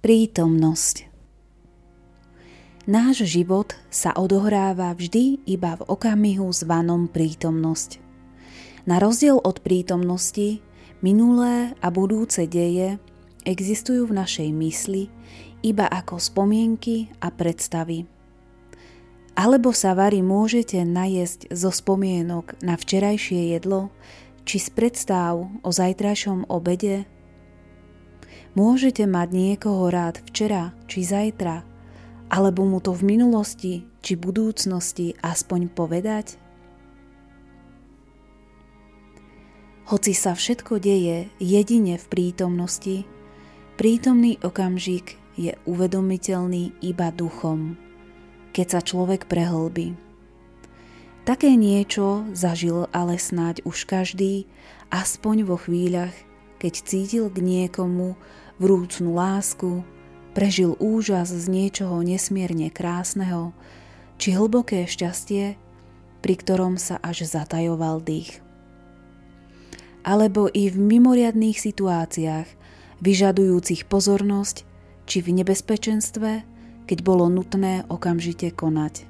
Prítomnosť Náš život sa odohráva vždy iba v okamihu zvanom prítomnosť. Na rozdiel od prítomnosti, minulé a budúce deje existujú v našej mysli iba ako spomienky a predstavy. Alebo sa vari môžete najesť zo spomienok na včerajšie jedlo, či z predstav o zajtrajšom obede Môžete mať niekoho rád včera či zajtra, alebo mu to v minulosti či budúcnosti aspoň povedať? Hoci sa všetko deje jedine v prítomnosti, prítomný okamžik je uvedomiteľný iba duchom, keď sa človek prehlbí. Také niečo zažil ale snáď už každý, aspoň vo chvíľach, keď cítil k niekomu vrúcnú lásku, prežil úžas z niečoho nesmierne krásneho, či hlboké šťastie, pri ktorom sa až zatajoval dých. Alebo i v mimoriadných situáciách, vyžadujúcich pozornosť, či v nebezpečenstve, keď bolo nutné okamžite konať.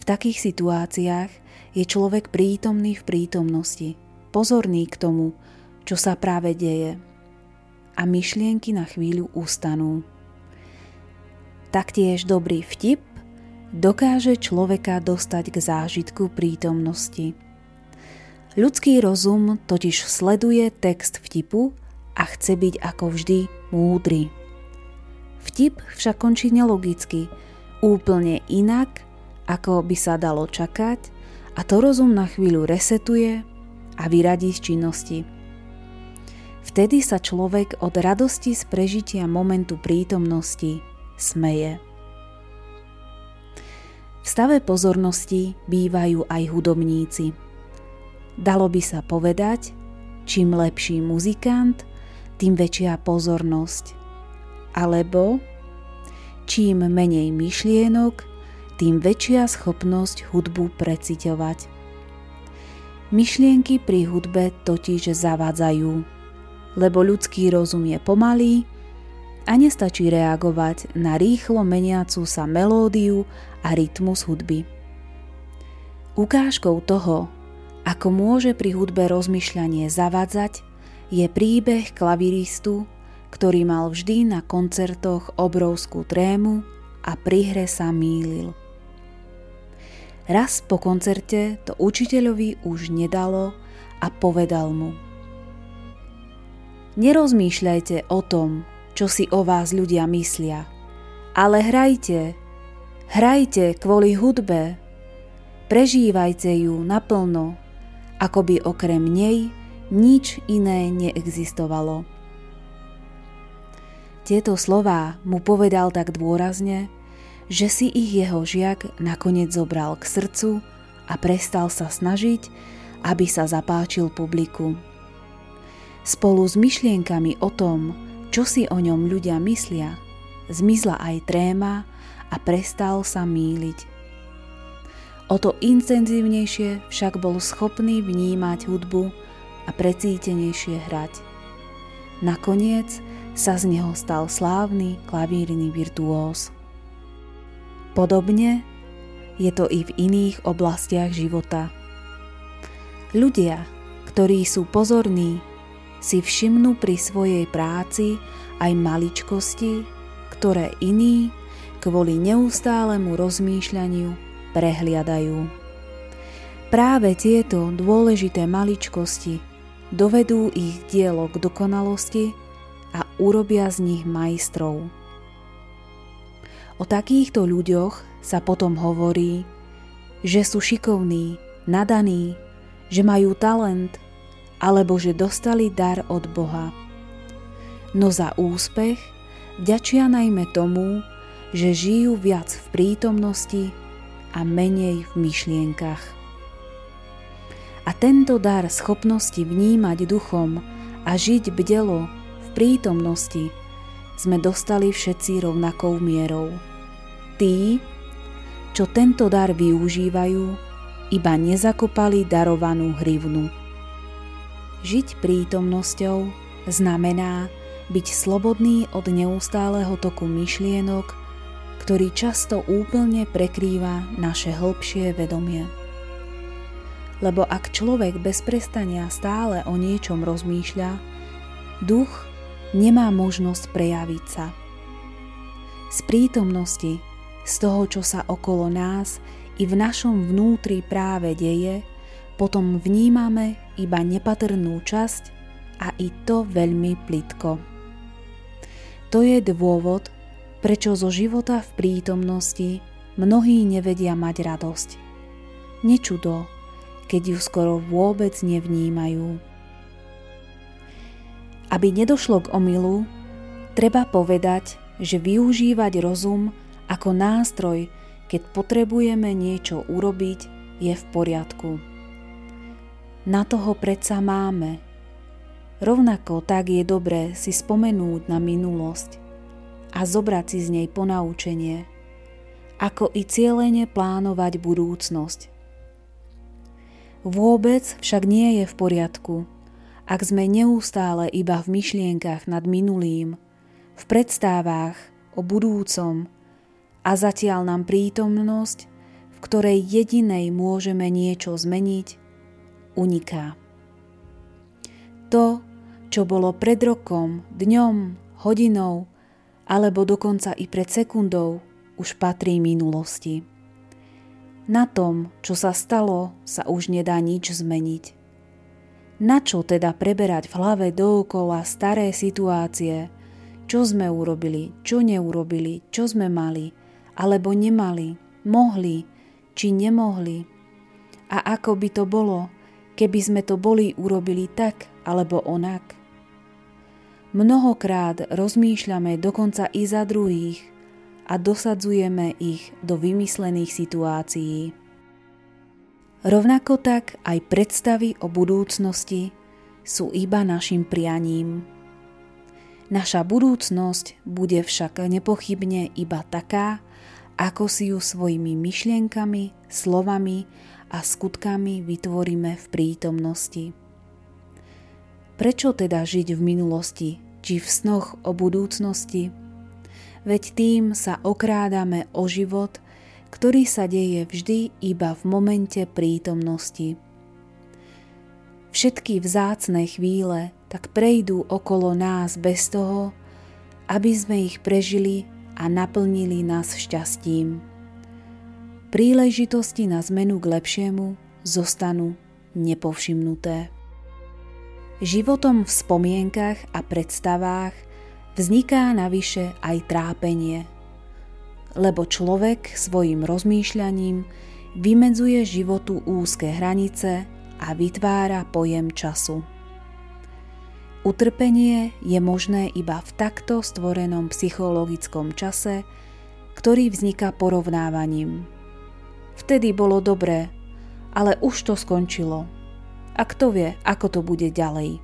V takých situáciách je človek prítomný v prítomnosti, pozorný k tomu, čo sa práve deje. A myšlienky na chvíľu ustanú. Taktiež dobrý vtip dokáže človeka dostať k zážitku prítomnosti. Ľudský rozum totiž sleduje text vtipu a chce byť ako vždy múdry. Vtip však končí nelogicky, úplne inak, ako by sa dalo čakať a to rozum na chvíľu resetuje a vyradí z činnosti. Vtedy sa človek od radosti z prežitia momentu prítomnosti smeje. V stave pozornosti bývajú aj hudobníci. Dalo by sa povedať, čím lepší muzikant, tým väčšia pozornosť. Alebo čím menej myšlienok, tým väčšia schopnosť hudbu preciťovať. Myšlienky pri hudbe totiž zavádzajú lebo ľudský rozum je pomalý a nestačí reagovať na rýchlo meniacu sa melódiu a rytmus hudby. Ukážkou toho, ako môže pri hudbe rozmýšľanie zavadzať, je príbeh klaviristu, ktorý mal vždy na koncertoch obrovskú trému a pri hre sa mýlil. Raz po koncerte to učiteľovi už nedalo a povedal mu – Nerozmýšľajte o tom, čo si o vás ľudia myslia, ale hrajte, hrajte kvôli hudbe, prežívajte ju naplno, ako by okrem nej nič iné neexistovalo. Tieto slová mu povedal tak dôrazne, že si ich jeho žiak nakoniec zobral k srdcu a prestal sa snažiť, aby sa zapáčil publiku. Spolu s myšlienkami o tom, čo si o ňom ľudia myslia, zmizla aj tréma a prestal sa míliť. O to intenzívnejšie však bol schopný vnímať hudbu a precítenejšie hrať. Nakoniec sa z neho stal slávny klavírny virtuós. Podobne je to i v iných oblastiach života. Ľudia, ktorí sú pozorní si všimnú pri svojej práci aj maličkosti, ktoré iní kvôli neustálemu rozmýšľaniu prehliadajú. Práve tieto dôležité maličkosti dovedú ich dielo k dokonalosti a urobia z nich majstrov. O takýchto ľuďoch sa potom hovorí, že sú šikovní, nadaní, že majú talent alebo že dostali dar od Boha. No za úspech vďačia najmä tomu, že žijú viac v prítomnosti a menej v myšlienkach. A tento dar schopnosti vnímať duchom a žiť bdelo v prítomnosti sme dostali všetci rovnakou mierou. Tí, čo tento dar využívajú, iba nezakopali darovanú hrivnu. Žiť prítomnosťou znamená byť slobodný od neustáleho toku myšlienok, ktorý často úplne prekrýva naše hĺbšie vedomie. Lebo ak človek bez prestania stále o niečom rozmýšľa, duch nemá možnosť prejaviť sa. Z prítomnosti, z toho, čo sa okolo nás i v našom vnútri práve deje, potom vnímame iba nepatrnú časť a i to veľmi plitko. To je dôvod, prečo zo života v prítomnosti mnohí nevedia mať radosť. Nečudo, keď ju skoro vôbec nevnímajú. Aby nedošlo k omilu, treba povedať, že využívať rozum ako nástroj, keď potrebujeme niečo urobiť, je v poriadku. Na toho predsa máme. Rovnako tak je dobré si spomenúť na minulosť a zobrať si z nej ponaučenie, ako i cieľene plánovať budúcnosť. Vôbec však nie je v poriadku, ak sme neustále iba v myšlienkach nad minulým, v predstavách o budúcom a zatiaľ nám prítomnosť, v ktorej jedinej môžeme niečo zmeniť, uniká. To, čo bolo pred rokom, dňom, hodinou alebo dokonca i pred sekundou, už patrí minulosti. Na tom, čo sa stalo, sa už nedá nič zmeniť. Na čo teda preberať v hlave dookola staré situácie, čo sme urobili, čo neurobili, čo sme mali, alebo nemali, mohli, či nemohli. A ako by to bolo, keby sme to boli urobili tak alebo onak. Mnohokrát rozmýšľame dokonca i za druhých a dosadzujeme ich do vymyslených situácií. Rovnako tak aj predstavy o budúcnosti sú iba našim prianím. Naša budúcnosť bude však nepochybne iba taká, ako si ju svojimi myšlienkami, slovami a skutkami vytvoríme v prítomnosti. Prečo teda žiť v minulosti či v snoch o budúcnosti? Veď tým sa okrádame o život, ktorý sa deje vždy iba v momente prítomnosti. Všetky vzácne chvíle tak prejdú okolo nás bez toho, aby sme ich prežili a naplnili nás šťastím príležitosti na zmenu k lepšiemu zostanú nepovšimnuté. Životom v spomienkach a predstavách vzniká navyše aj trápenie, lebo človek svojim rozmýšľaním vymedzuje životu úzke hranice a vytvára pojem času. Utrpenie je možné iba v takto stvorenom psychologickom čase, ktorý vzniká porovnávaním Vtedy bolo dobré, ale už to skončilo. A kto vie, ako to bude ďalej.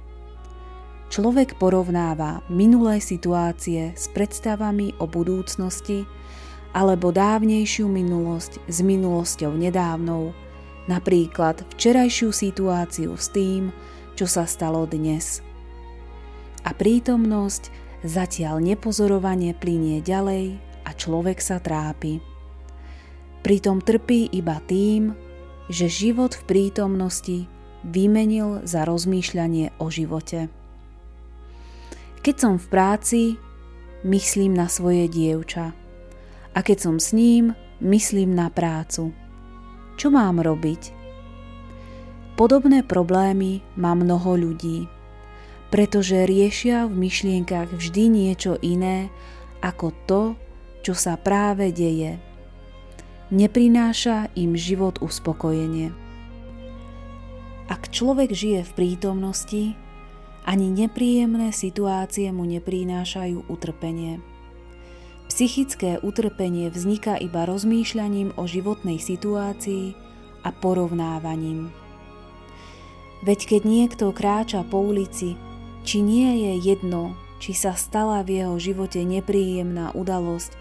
Človek porovnáva minulé situácie s predstavami o budúcnosti alebo dávnejšiu minulosť s minulosťou nedávnou, napríklad včerajšiu situáciu s tým, čo sa stalo dnes. A prítomnosť zatiaľ nepozorovane plinie ďalej a človek sa trápi. Pritom trpí iba tým, že život v prítomnosti vymenil za rozmýšľanie o živote. Keď som v práci, myslím na svoje dievča. A keď som s ním, myslím na prácu. Čo mám robiť? Podobné problémy má mnoho ľudí, pretože riešia v myšlienkach vždy niečo iné ako to, čo sa práve deje neprináša im život uspokojenie. Ak človek žije v prítomnosti, ani nepríjemné situácie mu neprinášajú utrpenie. Psychické utrpenie vzniká iba rozmýšľaním o životnej situácii a porovnávaním. Veď keď niekto kráča po ulici, či nie je jedno, či sa stala v jeho živote nepríjemná udalosť,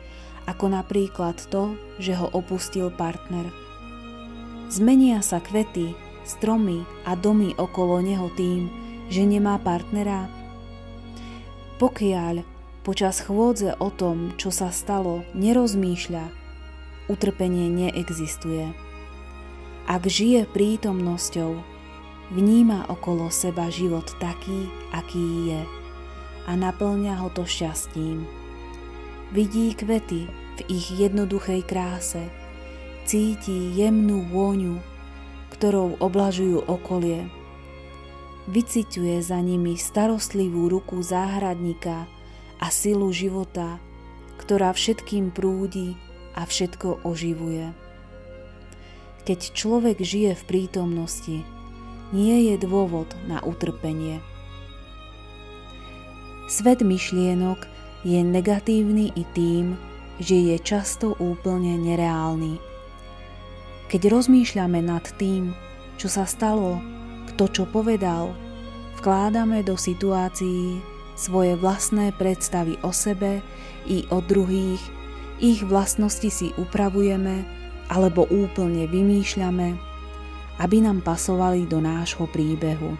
ako napríklad to, že ho opustil partner. Zmenia sa kvety, stromy a domy okolo neho tým, že nemá partnera. Pokiaľ počas chôdze o tom, čo sa stalo, nerozmýšľa, utrpenie neexistuje. Ak žije prítomnosťou, vníma okolo seba život taký, aký je a naplňa ho to šťastím. Vidí kvety v ich jednoduchej kráse, cíti jemnú vôňu, ktorou oblažujú okolie. Vyciťuje za nimi starostlivú ruku záhradníka a silu života, ktorá všetkým prúdi a všetko oživuje. Keď človek žije v prítomnosti, nie je dôvod na utrpenie. Svet myšlienok je negatívny i tým, že je často úplne nereálny. Keď rozmýšľame nad tým, čo sa stalo, kto čo povedal, vkládame do situácií svoje vlastné predstavy o sebe i o druhých, ich vlastnosti si upravujeme alebo úplne vymýšľame aby nám pasovali do nášho príbehu.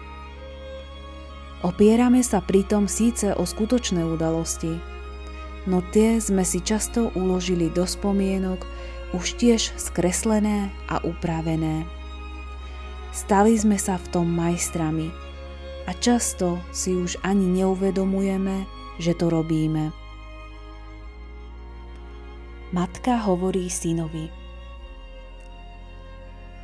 Opierame sa pritom síce o skutočné udalosti, no tie sme si často uložili do spomienok už tiež skreslené a upravené. Stali sme sa v tom majstrami a často si už ani neuvedomujeme, že to robíme. Matka hovorí synovi –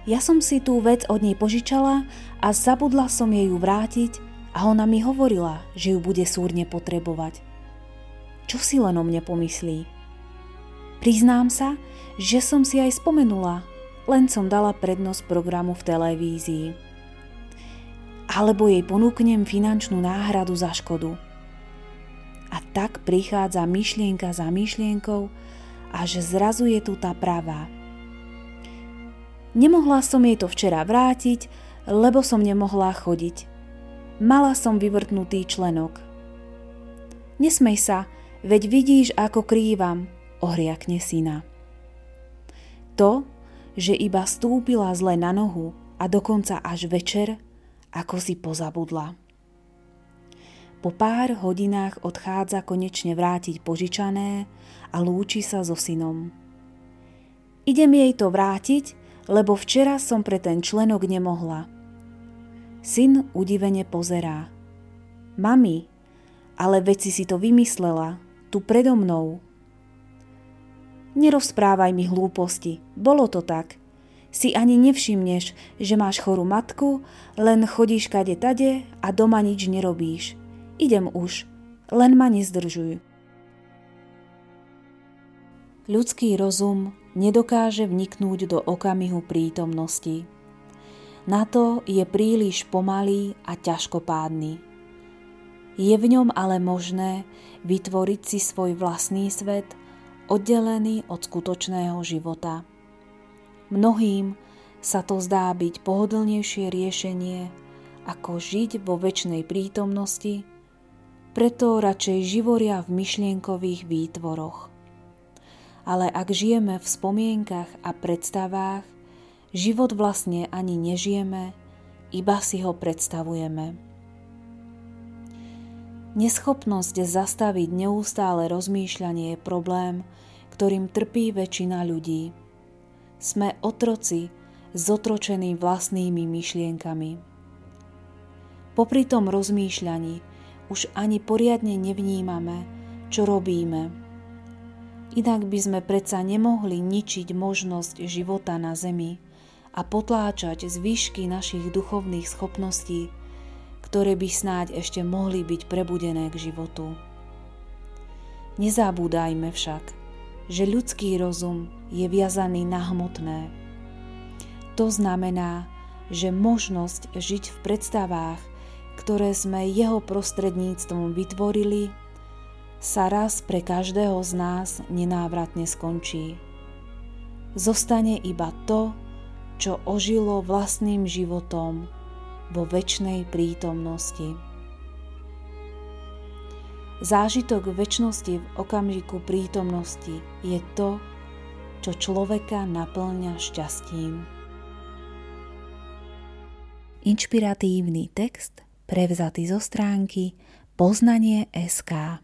ja som si tú vec od nej požičala a zabudla som jej ju vrátiť a ona mi hovorila, že ju bude súrne potrebovať. Čo si len o mne pomyslí? Priznám sa, že som si aj spomenula, len som dala prednosť programu v televízii. Alebo jej ponúknem finančnú náhradu za škodu. A tak prichádza myšlienka za myšlienkou, až zrazu je tu tá pravá – Nemohla som jej to včera vrátiť, lebo som nemohla chodiť. Mala som vyvrtnutý členok. Nesmej sa, veď vidíš, ako krývam, ohriakne syna. To, že iba stúpila zle na nohu a dokonca až večer, ako si pozabudla. Po pár hodinách odchádza konečne vrátiť požičané a lúči sa so synom. Idem jej to vrátiť, lebo včera som pre ten členok nemohla. Syn udivene pozerá. Mami, ale veď si si to vymyslela, tu predo mnou. Nerozprávaj mi hlúposti, bolo to tak. Si ani nevšimneš, že máš chorú matku, len chodíš kade tade a doma nič nerobíš. Idem už, len ma nezdržuj. Ľudský rozum nedokáže vniknúť do okamihu prítomnosti. Na to je príliš pomalý a ťažkopádny. Je v ňom ale možné vytvoriť si svoj vlastný svet, oddelený od skutočného života. Mnohým sa to zdá byť pohodlnejšie riešenie, ako žiť vo väčšnej prítomnosti, preto radšej živoria v myšlienkových výtvoroch ale ak žijeme v spomienkach a predstavách, život vlastne ani nežijeme, iba si ho predstavujeme. Neschopnosť zastaviť neustále rozmýšľanie je problém, ktorým trpí väčšina ľudí. Sme otroci, zotročení vlastnými myšlienkami. Popri tom rozmýšľaní už ani poriadne nevnímame, čo robíme Inak by sme predsa nemohli ničiť možnosť života na Zemi a potláčať zvyšky našich duchovných schopností, ktoré by snáď ešte mohli byť prebudené k životu. Nezabúdajme však, že ľudský rozum je viazaný na hmotné. To znamená, že možnosť žiť v predstavách, ktoré sme jeho prostredníctvom vytvorili, sa raz pre každého z nás nenávratne skončí. Zostane iba to, čo ožilo vlastným životom vo väčšnej prítomnosti. Zážitok väčšnosti v okamžiku prítomnosti je to, čo človeka naplňa šťastím. Inšpiratívny text prevzatý zo stránky Poznanie SK.